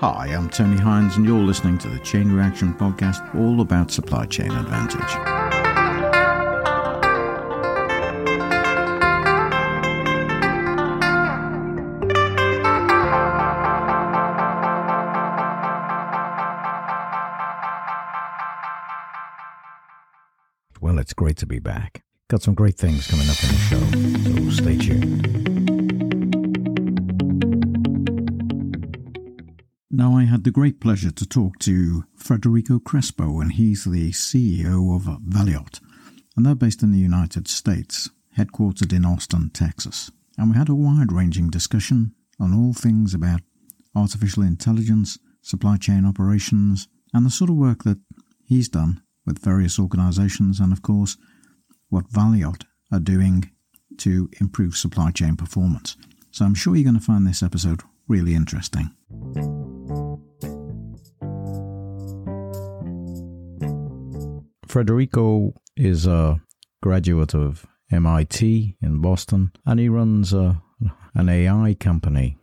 Hi, I'm Tony Hines, and you're listening to the Chain Reaction Podcast, all about supply chain advantage. Well, it's great to be back. Got some great things coming up in the show, so stay tuned. Had the great pleasure to talk to Federico Crespo, and he's the CEO of Valiot, and they're based in the United States, headquartered in Austin, Texas. And we had a wide ranging discussion on all things about artificial intelligence, supply chain operations, and the sort of work that he's done with various organizations, and of course, what Valiot are doing to improve supply chain performance. So I'm sure you're going to find this episode really interesting. Federico is a graduate of MIT in Boston and he runs a, an AI company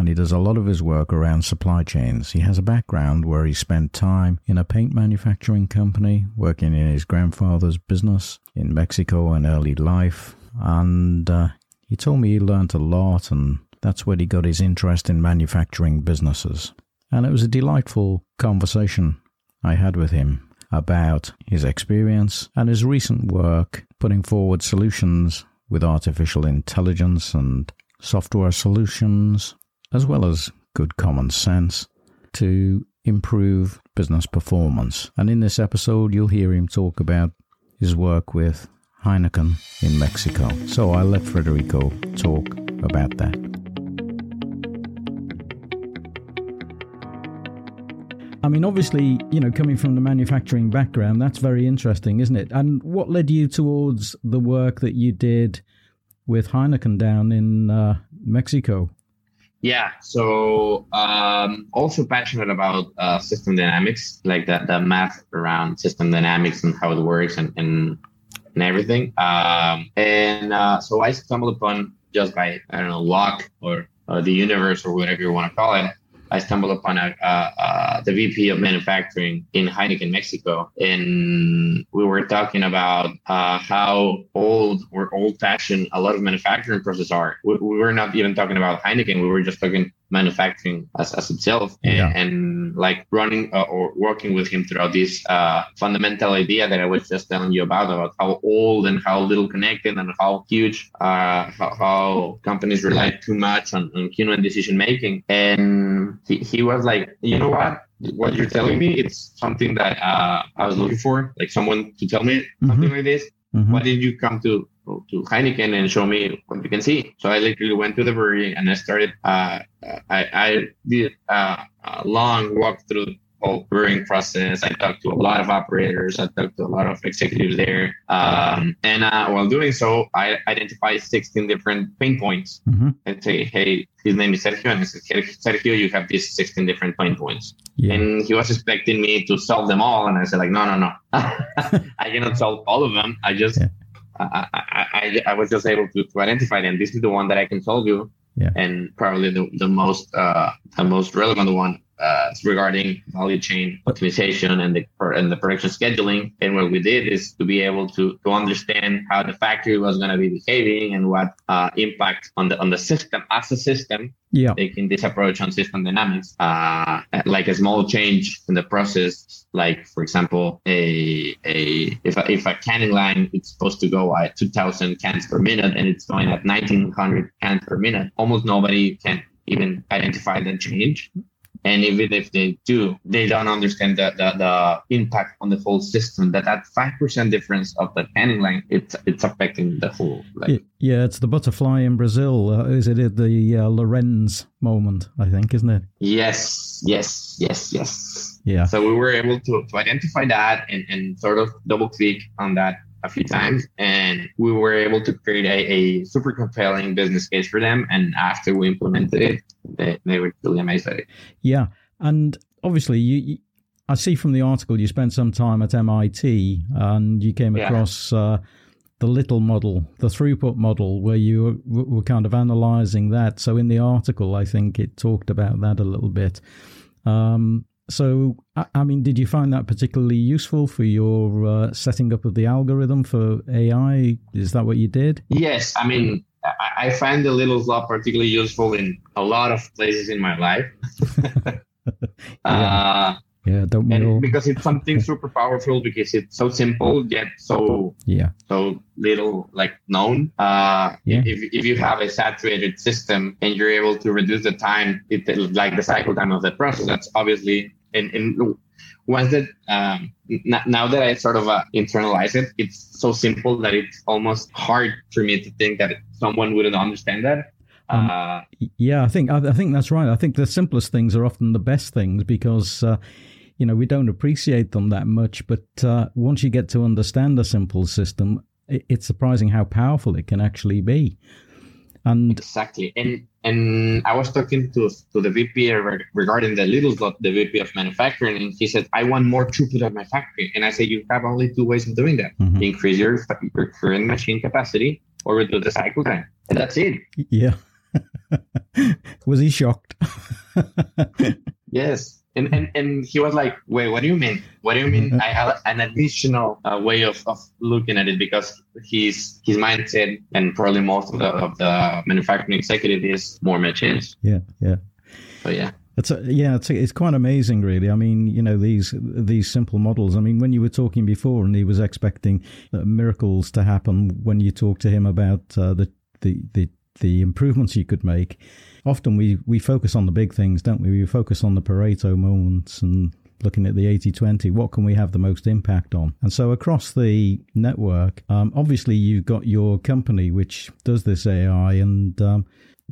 and he does a lot of his work around supply chains. He has a background where he spent time in a paint manufacturing company, working in his grandfather's business in Mexico in early life. And uh, he told me he learned a lot, and that's where he got his interest in manufacturing businesses. And it was a delightful conversation I had with him about his experience and his recent work putting forward solutions with artificial intelligence and software solutions, as well as good common sense to improve business performance. And in this episode, you'll hear him talk about his work with Heineken in Mexico. So I'll let Federico talk about that. Mean, obviously, you know, coming from the manufacturing background, that's very interesting, isn't it? And what led you towards the work that you did with Heineken down in uh, Mexico? Yeah, so um, also passionate about uh, system dynamics, like the, the math around system dynamics and how it works and, and, and everything. Um, and uh, so I stumbled upon just by, I don't know, luck or, or the universe or whatever you want to call it, I stumbled upon a, uh, the VP of manufacturing in Heineken, Mexico, and we were talking about uh, how old or old-fashioned a lot of manufacturing processes are. We, we, were not even talking about Heineken; we were just talking manufacturing as, as itself and, yeah. and like running uh, or working with him throughout this uh, fundamental idea that I was just telling you about about how old and how little connected and how huge uh, how, how, companies rely too much on, on human decision making and he, he was like you know what what you're telling me it's something that uh, I was looking for like someone to tell me mm-hmm. something like this mm-hmm. why did you come to to Heineken and show me what you can see. So I literally went to the brewery and I started. Uh, I, I did uh, a long walk through the whole brewing process. I talked to a lot of operators. I talked to a lot of executives there. Um, and uh, while doing so, I identified 16 different pain points mm-hmm. and say, hey, his name is Sergio. And I said, Sergio, you have these 16 different pain points. Yeah. And he was expecting me to solve them all. And I said, like, no, no, no. I cannot solve all of them. I just yeah. I, I, I, was just able to, to identify them. This is the one that I can solve you, yeah. and probably the, the most uh, the most relevant one uh, regarding value chain optimization and the and the production scheduling. And what we did is to be able to to understand how the factory was going to be behaving and what uh, impact on the on the system as a system. Yeah, taking this approach on system dynamics, uh, like a small change in the process, like for example, a a if a, if a canning line it's supposed to go at 2,000 cans per minute and it's going at 1,900 cans per minute, almost nobody can even identify that change and even if they do they don't understand the, the, the impact on the whole system. That that 5% difference of the canning line it's it's affecting the whole like, yeah it's the butterfly in brazil. Uh, is it the uh, lorenz moment i think isn't it? Yes yes yes yes. Yeah. So we were able to, to identify that and, and sort of double click on that a few times and we were able to create a, a super compelling business case for them and after we implemented it they, they were really amazed at it. Yeah and obviously you, you i see from the article you spent some time at mit and you came across uh, the little model the throughput model where you were, were kind of analyzing that. So in the article i think it talked about that a little bit. Um, so, I mean, did you find that particularly useful for your uh, setting up of the algorithm for AI? Is that what you did? Yes. I mean, I find the Little's Law particularly useful in a lot of places in my life. yeah. Uh, yeah, don't? Because it's something super powerful because it's so simple yet so yeah so little like known. Uh, yeah. If if you have a saturated system and you're able to reduce the time, it like the cycle time of the process, that's obviously and and once that um, n- now that I sort of uh, internalize it, it's so simple that it's almost hard for me to think that someone wouldn't understand that. Um, uh, yeah, I think I, I, think that's right. I think the simplest things are often the best things because uh, you know we don't appreciate them that much. But uh, once you get to understand a simple system, it, it's surprising how powerful it can actually be. And exactly, and and I was talking to to the VP regarding the little dot, the VP of manufacturing, and he said, "I want more throughput at my factory." And I said, "You have only two ways of doing that: mm-hmm. increase your, your current machine capacity or reduce the cycle time, and that's it." Yeah. was he shocked? yes. And, and and he was like, wait, what do you mean? What do you mean? I have an additional uh, way of, of looking at it because his his mindset and probably most of the of the manufacturing executive is more machines. Yeah, yeah. So yeah. It's a, yeah, it's, a, it's quite amazing, really. I mean, you know, these these simple models. I mean, when you were talking before, and he was expecting uh, miracles to happen when you talked to him about uh, the, the the the improvements you could make often we, we focus on the big things, don't we? We focus on the Pareto moments and looking at the 80 20, what can we have the most impact on? And so across the network, um, obviously you've got your company which does this AI. And um,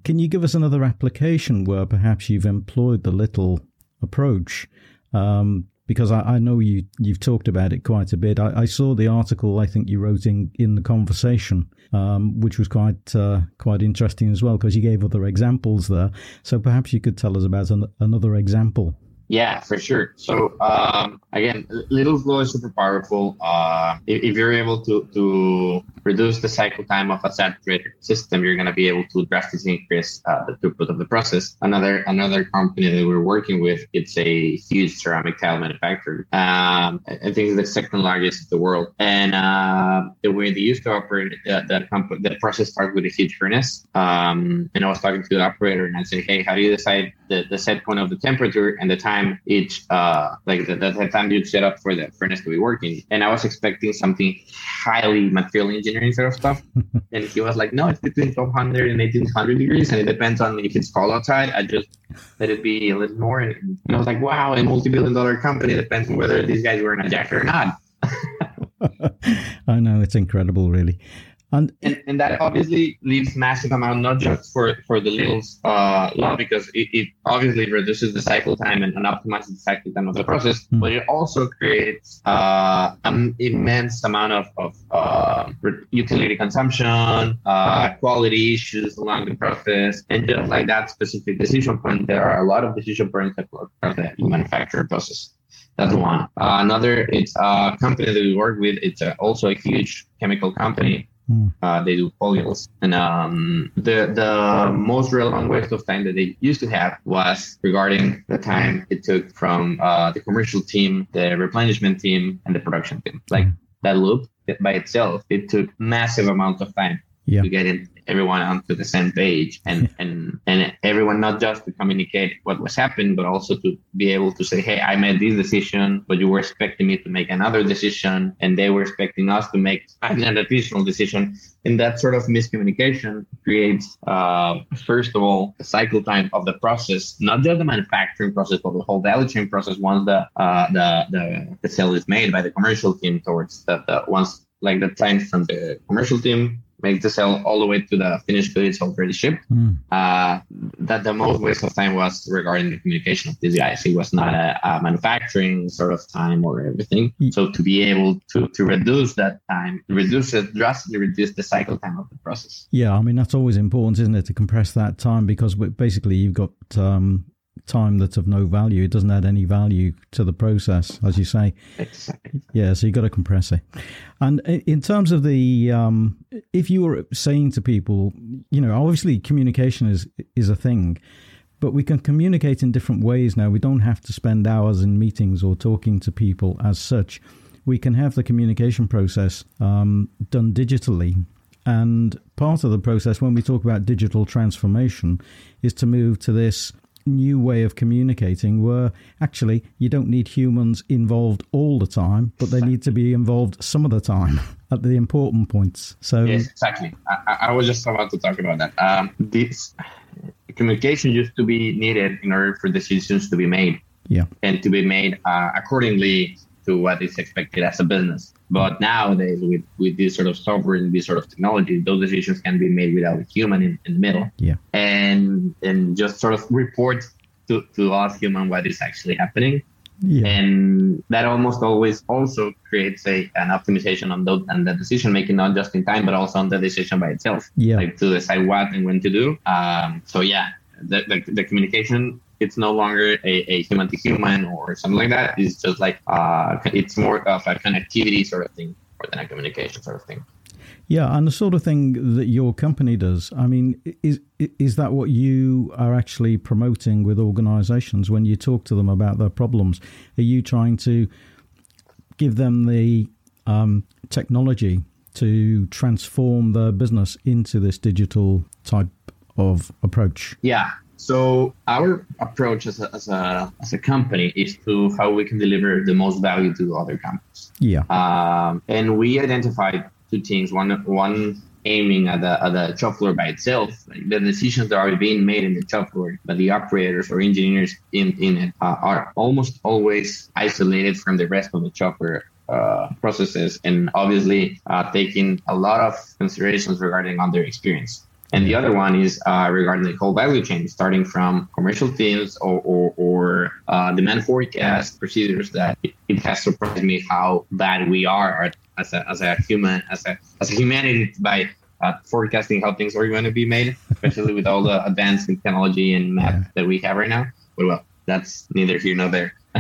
can you give us another application where perhaps you've employed the little approach? Um, because I, I, know you you've talked about it quite a bit. I, I, saw the article I think you wrote in in the conversation, um, which was quite uh, quite interesting as well because you gave other examples there. So perhaps you could tell us about an, another example. Yeah, for sure. So um, again, Little's law is super powerful. Uh, if, if, you're able to to reduce the cycle time of a saturated system, you're going to be able to drastically increase uh, the throughput of the process. Another another company that we're working with, it's a huge ceramic tile manufacturer. Um, I think it's the second largest in the world. And uh, the way they used to operate uh, that company, that process started with a huge furnace. Um, and I was talking to the operator, and I said, "Hey, how do you decide the, the set point of the temperature and the time each uh, like the, the time you set up for the furnace to be working?" And I was expecting something highly material engineering sort of stuff, and he was like, "No, it's between 1200 and 1800 degrees, and it depends on if it's cold outside. I just let it be a little more." And, I was like, "Wow, a multi-billion dollar company depends on whether these guys were in a jacket or not." I know it's incredible, really. And, and, and that obviously leaves massive amount not just for for the Little's uh, law because it, it obviously reduces the cycle time and, and optimizes the cycle time of the process, mm. but it also creates uh, an immense amount of, of uh, utility consumption, uh, quality issues along the process, and just like that specific decision point, there are a lot of decision points across the manufacturing process. That's one. Uh, another, it's a company that we work with. It's a, also a huge chemical company Mm. Uh, they do polyols. And um, the the most relevant waste of time that they used to have was regarding the time it took from uh, the commercial team, the replenishment team, and the production team. Like mm. that loop by itself, it took massive amount of time yeah. to get in, everyone onto the same page and and and everyone not just to communicate what was happening but also to be able to say hey i made this decision but you were expecting me to make another decision and they were expecting us to make an additional decision and that sort of miscommunication creates uh, first of all the cycle time of the process not just the manufacturing process but the whole value chain process once the uh, the, the the sale is made by the commercial team towards the, the once like the time from the commercial team make the sale all the way to the finished goods already shipped. Mm. Uh, that the most waste of time was regarding the communication of these guys. It was not a, a manufacturing sort of time or everything. Mm. So to be able to to reduce that time, reduce it drastically, reduce the cycle time of the process. Yeah, I mean that's always important, isn't it, to compress that time because basically you've got um, time that's of no value. It doesn't add any value to the process, as you say. Exactly. Yeah, so you've got to compress it. And in terms of the, um, if you were saying to people, you know, obviously communication is is a thing, but we can communicate in different ways now. We don't have to spend hours in meetings or talking to people as such. We can have the communication process um, done digitally. And part of the process, when we talk about digital transformation, is to move to this new way of communicating where actually you don't need humans involved all the time, but they need to be involved some of the time at the important points. So yes, exactly. I, I was just about to talk about that. Um, this communication used to be needed in order for decisions to be made. Yeah. And to be made uh, accordingly to what is expected as a business. But nowadays, with, with this sort of software and this sort of technology, those decisions can be made without a human in, in the middle. Yeah. And and just sort of report to, to us human what is actually happening. Yeah. And that almost always also creates a an optimization on those and the decision making, not just in time, but also on the decision by itself. Yeah. Like to decide what and when to do. Um, so yeah, the, the, the communication it's no longer a, a human to human or something like that. It's just like uh, it's more of a connectivity sort of thing more than a communication sort of thing. Yeah, and the sort of thing that your company does. I mean, is is that what you are actually promoting with organisations when you talk to them about their problems? Are you trying to give them the um, technology to transform their business into this digital type of approach? Yeah. So our approach as a, as a as a company is to how we can deliver the most value to other companies. Yeah. Um, and we identified two things. One one aiming at the at the shop floor by itself, like the decisions that are being made in the shop floor by the operators or engineers in in it uh, are almost always isolated from the rest of the shop floor. Uh, processes and obviously uh, taking a lot of considerations regarding on their experience. And the other one is uh, regarding the whole value chain, starting from commercial teams or, or, or uh, demand forecast procedures that it, it, has surprised me how bad we are as a, as a human, as a, as a humanity by uh, forecasting how things are going to be made, especially with all the advanced technology and math yeah. that we have right now. But well, that's neither here nor there.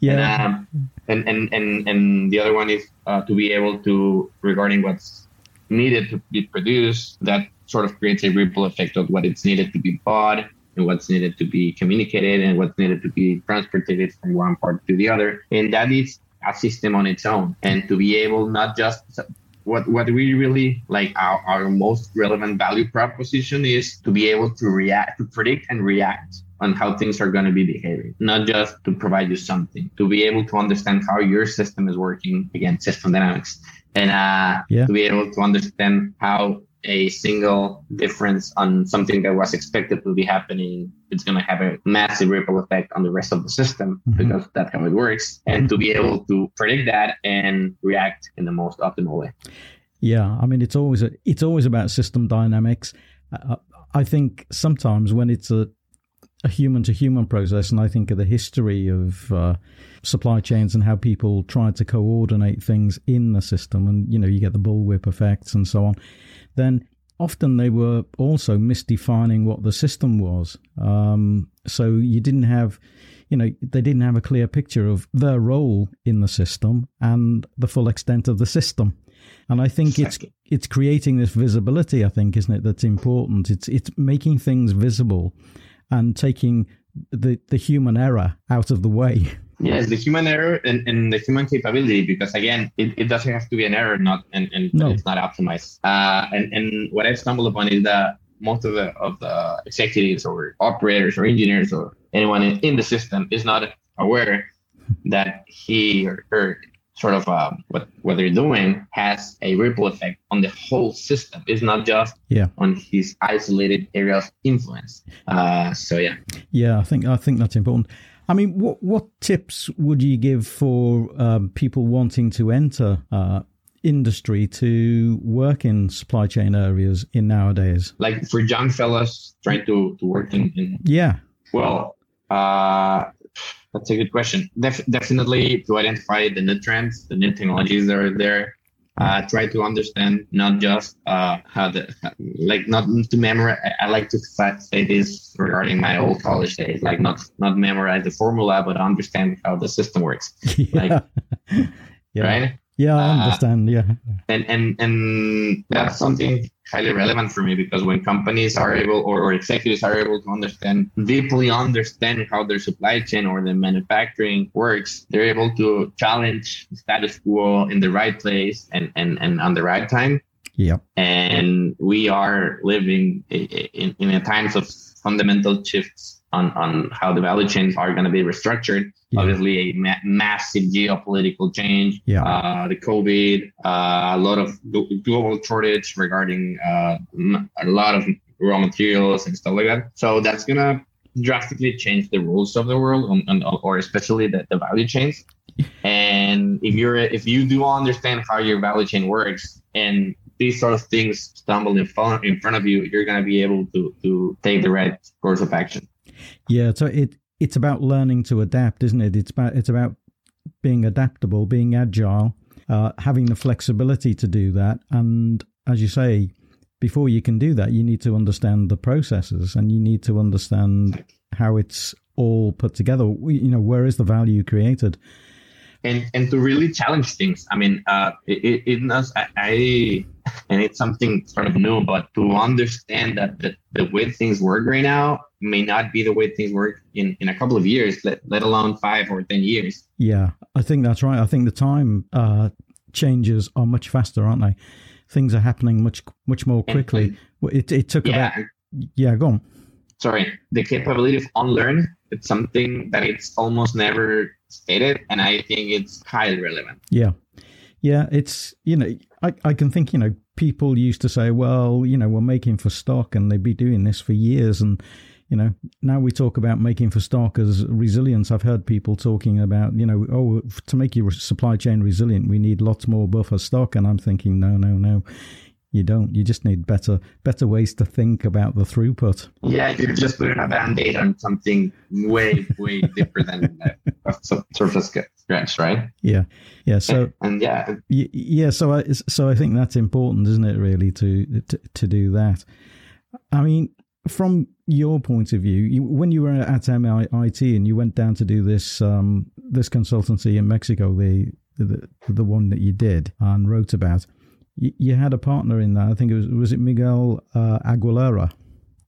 yeah. And, um, and, and, and, and the other one is uh, to be able to, regarding what's needed to be produced, that sort of creates a ripple effect of what it's needed to be bought and what's needed to be communicated and what's needed to be transported from one part to the other. And that is a system on its own. And to be able not just what what we really like our, our most relevant value proposition is to be able to react to predict and react on how things are going to be behaving not just to provide you something to be able to understand how your system is working against system dynamics and uh, yeah. to be able to understand how a single difference on something that was expected to be happening, it's going to have a massive ripple effect on the rest of the system mm-hmm. because that's how it works. And to be able to predict that and react in the most optimal way. Yeah, I mean, it's always a, it's always about system dynamics. Uh, I think sometimes when it's a a human to human process, and I think of the history of uh, supply chains and how people try to coordinate things in the system, and you know, you get the bullwhip effects and so on then often they were also misdefining what the system was. Um, so you didn't have, you know, they didn't have a clear picture of their role in the system and the full extent of the system. And I think it's it's creating this visibility. I think, isn't it? That's important. It's it's making things visible and taking the the human error out of the way. Yes, the human error and, and the human capability, because again, it, it doesn't have to be an error, not and, and no. it's not optimized. Uh, and and what I've stumbled upon is that most of the of the executives or operators or engineers or anyone in, in the system is not aware that he or her sort of uh, what what they're doing has a ripple effect on the whole system. It's not just yeah. on his isolated area of influence. Uh, so yeah. Yeah, I think I think that's important. I mean, what what tips would you give for um, people wanting to enter uh, industry to work in supply chain areas in nowadays? Like for young fellas trying to, to work in, in yeah. Well, uh, that's a good question. Def- definitely to identify the new trends, the new technologies that are there, uh, try to understand not just uh, how the like not to memorize. I like to say this regarding my old college days, like not not memorize the formula, but understand how the system works. Like, yeah. right? Yeah, I understand. Yeah. And and and that's something highly relevant for me because when companies are able or, or executives are able to understand deeply understand how their supply chain or the manufacturing works, they're able to challenge the status quo in the right place and and, and on the right time. Yeah. And we are living in, in a times of fundamental shifts on, on how the value chains are going to be restructured. Yeah. Obviously, a ma- massive geopolitical change. Yeah. Uh, the COVID, uh, a lot of global shortage regarding uh, a lot of raw materials and stuff like that. So that's going to drastically change the rules of the world, on, on, or especially the, the value chains. And if you're if you do understand how your value chain works and these sort of things stumble in front in front of you, you're going to be able to to take the right course of action. Yeah, so it it's about learning to adapt, isn't it? It's about it's about being adaptable, being agile, uh, having the flexibility to do that, and as you say, before you can do that, you need to understand the processes and you need to understand how it's all put together. You know, where is the value created? and and to really challenge things. I mean, uh, it, it, does. I, I, and it's something sort of new, but to understand that the, the way things work right now may not be the way things work in in a couple of years, let let alone five or ten years. Yeah, I think that's right. I think the time uh, changes are much faster, aren't they? Things are happening much much more quickly. And, it it took yeah, about yeah. Go on. Sorry, the capability of unlearn. It's something that it's almost never stated, and I think it's highly relevant. Yeah, yeah, it's you know I I can think you know people used to say, well, you know, we're making for stock, and they'd be doing this for years, and you know now we talk about making for stock as resilience i've heard people talking about you know oh to make your supply chain resilient we need lots more buffer stock and i'm thinking no no no you don't. You just need better better ways to think about the throughput. Yeah, you're just putting a band-aid on something way, way deeper than uh, a surface scratch, right? Yeah, yeah. So and, and yeah, yeah. So I so I think that's important, isn't it? Really, to to, to do that. I mean, from your point of view, you, when you were at MIT and you went down to do this um, this consultancy in Mexico, the, the the one that you did and wrote about you, had a partner in that. I think it was was it Miguel uh, Aguilera.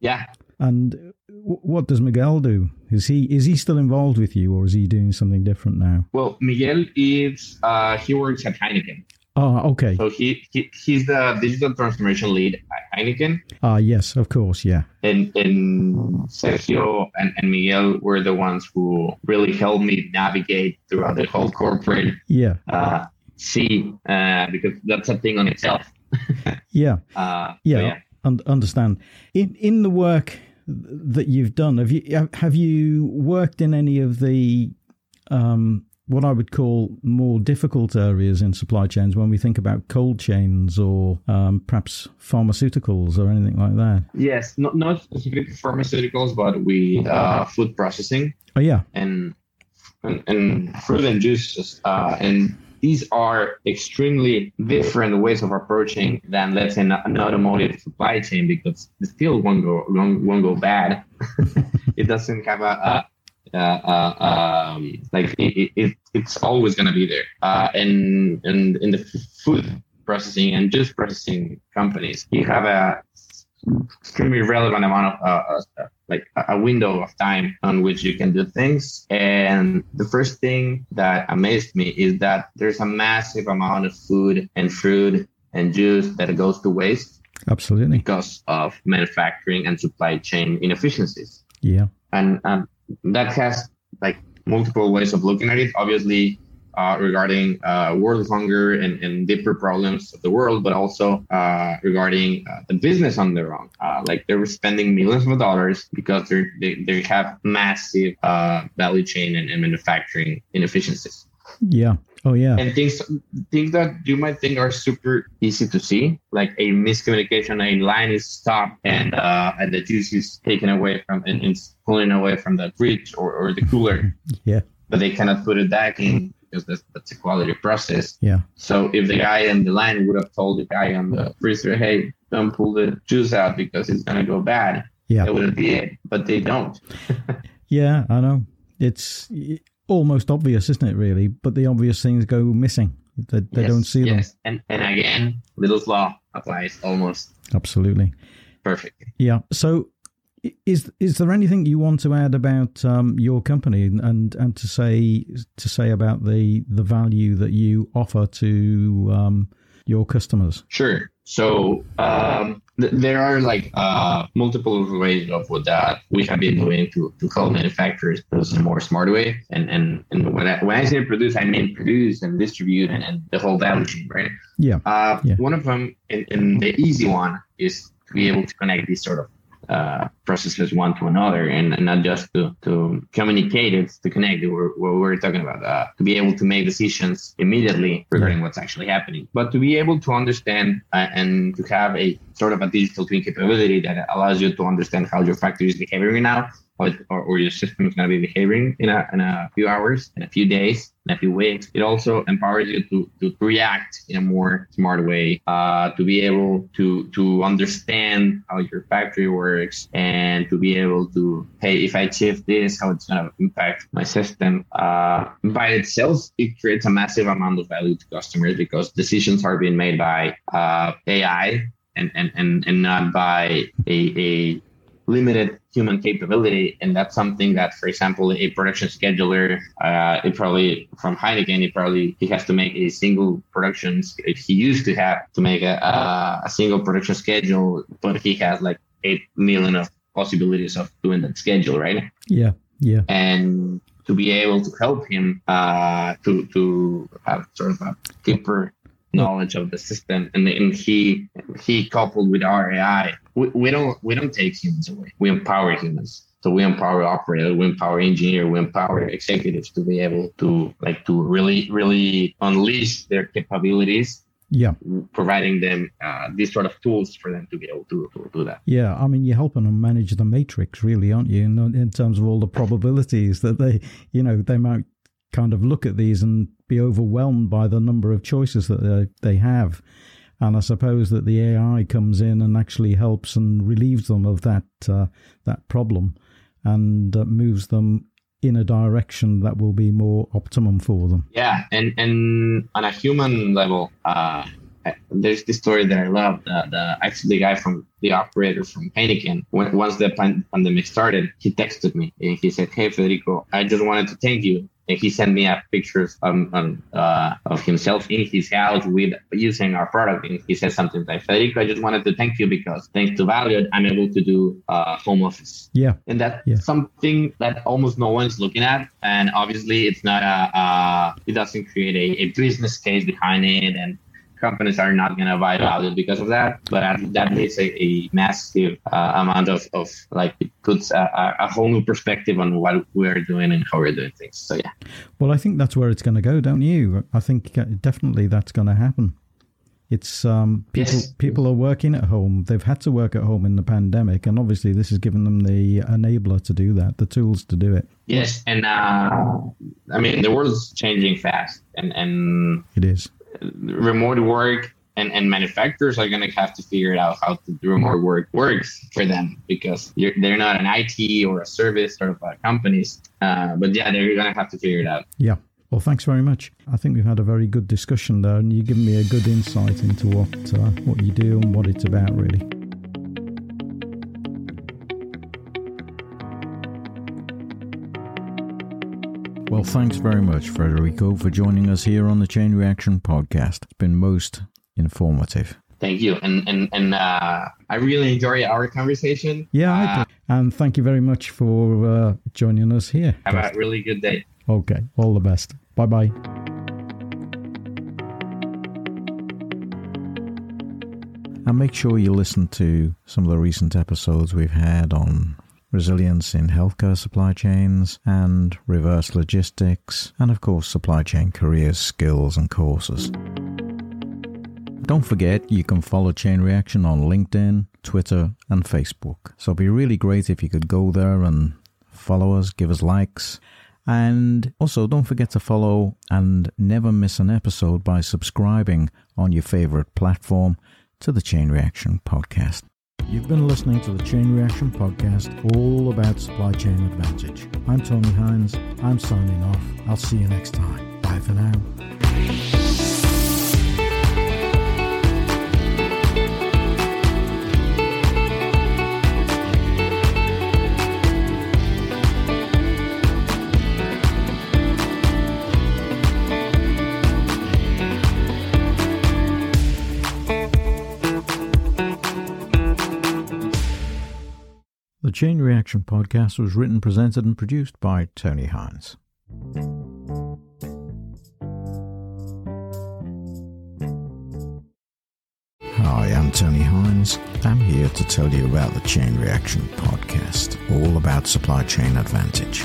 Yeah. And what does Miguel do? Is he is he still involved with you, or is he doing something different now? Well, Miguel is uh, he works at Heineken. Oh, okay. So he, he he's the digital transformation lead at Heineken. Ah, uh, yes, of course, yeah. And and Sergio and, and Miguel were the ones who really helped me navigate throughout the whole corporate yeah uh, see uh, because that's a thing on itself. yeah. Uh, yeah. yeah. Un- understand. In in the work that you've done, have you have you worked in any of the um, what I would call more difficult areas in supply chains when we think about cold chains or um, perhaps pharmaceuticals or anything like that? Yes, not not specifically pharmaceuticals, but we uh, food processing. Oh yeah, and and, and fruit and juices uh, and these are extremely different ways of approaching than let's say an automotive supply chain because the steel won't go won't, won't go bad. it doesn't have a, a, a um, like it, it, it's always going to be there. Uh, and and in the food processing and juice processing companies, you have a extremely relevant amount of uh, uh, like a window of time on which you can do things. And the first thing that amazed me is that there's a massive amount of food and fruit and juice that goes to waste. Absolutely. Because of manufacturing and supply chain inefficiencies. Yeah. And um, that has like multiple ways of looking at it. Obviously, uh, regarding uh, world hunger and, and deeper problems of the world, but also uh, regarding uh, the business on their own. Uh, like they were spending millions of dollars because they they have massive uh, value chain and, and manufacturing inefficiencies. Yeah. Oh yeah. And things things that you might think are super easy to see, like a miscommunication, a line is stopped and uh, and the juice is taken away from and it's pulling away from the fridge or, or the cooler. yeah. But they cannot put it back in because that's, that's a quality process. Yeah. So if the guy in the line would have told the guy on the freezer, hey, don't pull the juice out because it's going to go bad, yeah. it would be it. But they don't. yeah, I know. It's almost obvious, isn't it, really? But the obvious things go missing. They, they yes, don't see yes. them. And and again, Little's law applies almost Absolutely. perfectly. Yeah. So, is is there anything you want to add about um, your company and and to say to say about the the value that you offer to um, your customers? Sure. So um, th- there are like uh, multiple ways of what that we have been doing to, to help manufacturers produce in a more smart way. And and, and when, I, when I say produce, I mean produce and distribute and, and the whole value chain, right? Yeah. Uh, Yeah. One of them, and, and the easy one, is to be able to connect these sort of uh, processes one to another and, and not just to, to communicate it, to connect. It, what what we're talking about, uh, to be able to make decisions immediately regarding what's actually happening, but to be able to understand uh, and to have a sort of a digital twin capability that allows you to understand how your factory is behaving now or, or, or your system is going to be behaving in a, in a few hours, in a few days, in a few weeks. It also empowers you to, to react in a more smart way, uh, to be able to, to understand how your factory works and to be able to, hey, if I shift this, how it's going to impact my system. Uh, by itself, it creates a massive amount of value to customers because decisions are being made by uh, AI and, and, and, and not by a, a limited human capability and that's something that for example a production scheduler uh, it probably from heineken it probably he has to make a single production if he used to have to make a, a, a single production schedule but he has like 8 million of possibilities of doing that schedule right Yeah. Yeah. and to be able to help him uh, to to have sort of a deeper knowledge of the system and, and he he coupled with our AI we, we don't we don't take humans away we empower humans so we empower operators we empower engineers we empower executives to be able to like to really really unleash their capabilities Yeah. providing them uh, these sort of tools for them to be able to, to do that Yeah, I mean, you're helping them manage the matrix, really, aren't you? In, in terms of all the probabilities that they, you know, they might kind of look at these and be overwhelmed by the number of choices that they, they have. And I suppose that the AI comes in and actually helps and relieves them of that uh, that problem, and uh, moves them in a direction that will be more optimum for them. Yeah, and and on a human level, uh, there's this story that I love. The, the actually the guy from the operator from Heineken, when once the pan- pandemic started, he texted me and he said, "Hey Federico, I just wanted to thank you." And he sent me a pictures um, um, uh, of himself in his house with using our product. And he said something like, "Federico, I just wanted to thank you because thanks to Valiot, I'm able to do uh, home office." Yeah, and that's Yeah. something that almost no one's looking at and obviously it's not a uh, it doesn't create a, a business case behind it and companies are not going to buy Valiot because of that but that, is a, a massive uh, amount of, of like it puts a, a- a whole new perspective on what we're doing and how we're doing things so yeah Well, I think that's where it's going to go, don't you? I think uh, definitely that's going to happen. It's um, people. Yes. People are working at home. They've had to work at home in the pandemic, and obviously this has given them the enabler to do that, the tools to do it. yes and uh, i mean the world's changing fast and and It is. Remote work and, and manufacturers are going to have to figure out how to do remote work works for them because they're not an IT or a service sort of companies. Uh, but yeah, they're going to have to figure it out. Yeah. Well, thanks very much. I think we've had a very good discussion there, and you've given me a good insight into what uh, what you do and what it's about, really. Well, thanks very much, Federico, for joining us here on the Chain Reaction podcast. It's been most informative. Thank you. And, and, and uh, I really enjoy our conversation. Yeah, I Uh, do. and thank you very much for uh, joining us here. have a really good day. Okay, all the best. Bye bye. And make sure you listen to some of the recent episodes we've had on resilience in healthcare supply chains and reverse logistics, and of course, supply chain careers, skills, and courses. Don't forget you can follow Chain Reaction on LinkedIn, Twitter, and Facebook. So it'd be really great if you could go there and follow us, give us likes. And also, don't forget to follow and never miss an episode by subscribing on your favorite platform to the Chain Reaction Podcast. You've been listening to the Chain Reaction Podcast, all about supply chain advantage. I'm Tony Hines. I'm signing off. I'll see you next time. Bye for now. Chain Reaction podcast was written, presented, and produced by Tony Hines. Hi, I'm Tony Hines. I'm here to tell you about the Chain Reaction podcast, all about supply chain advantage.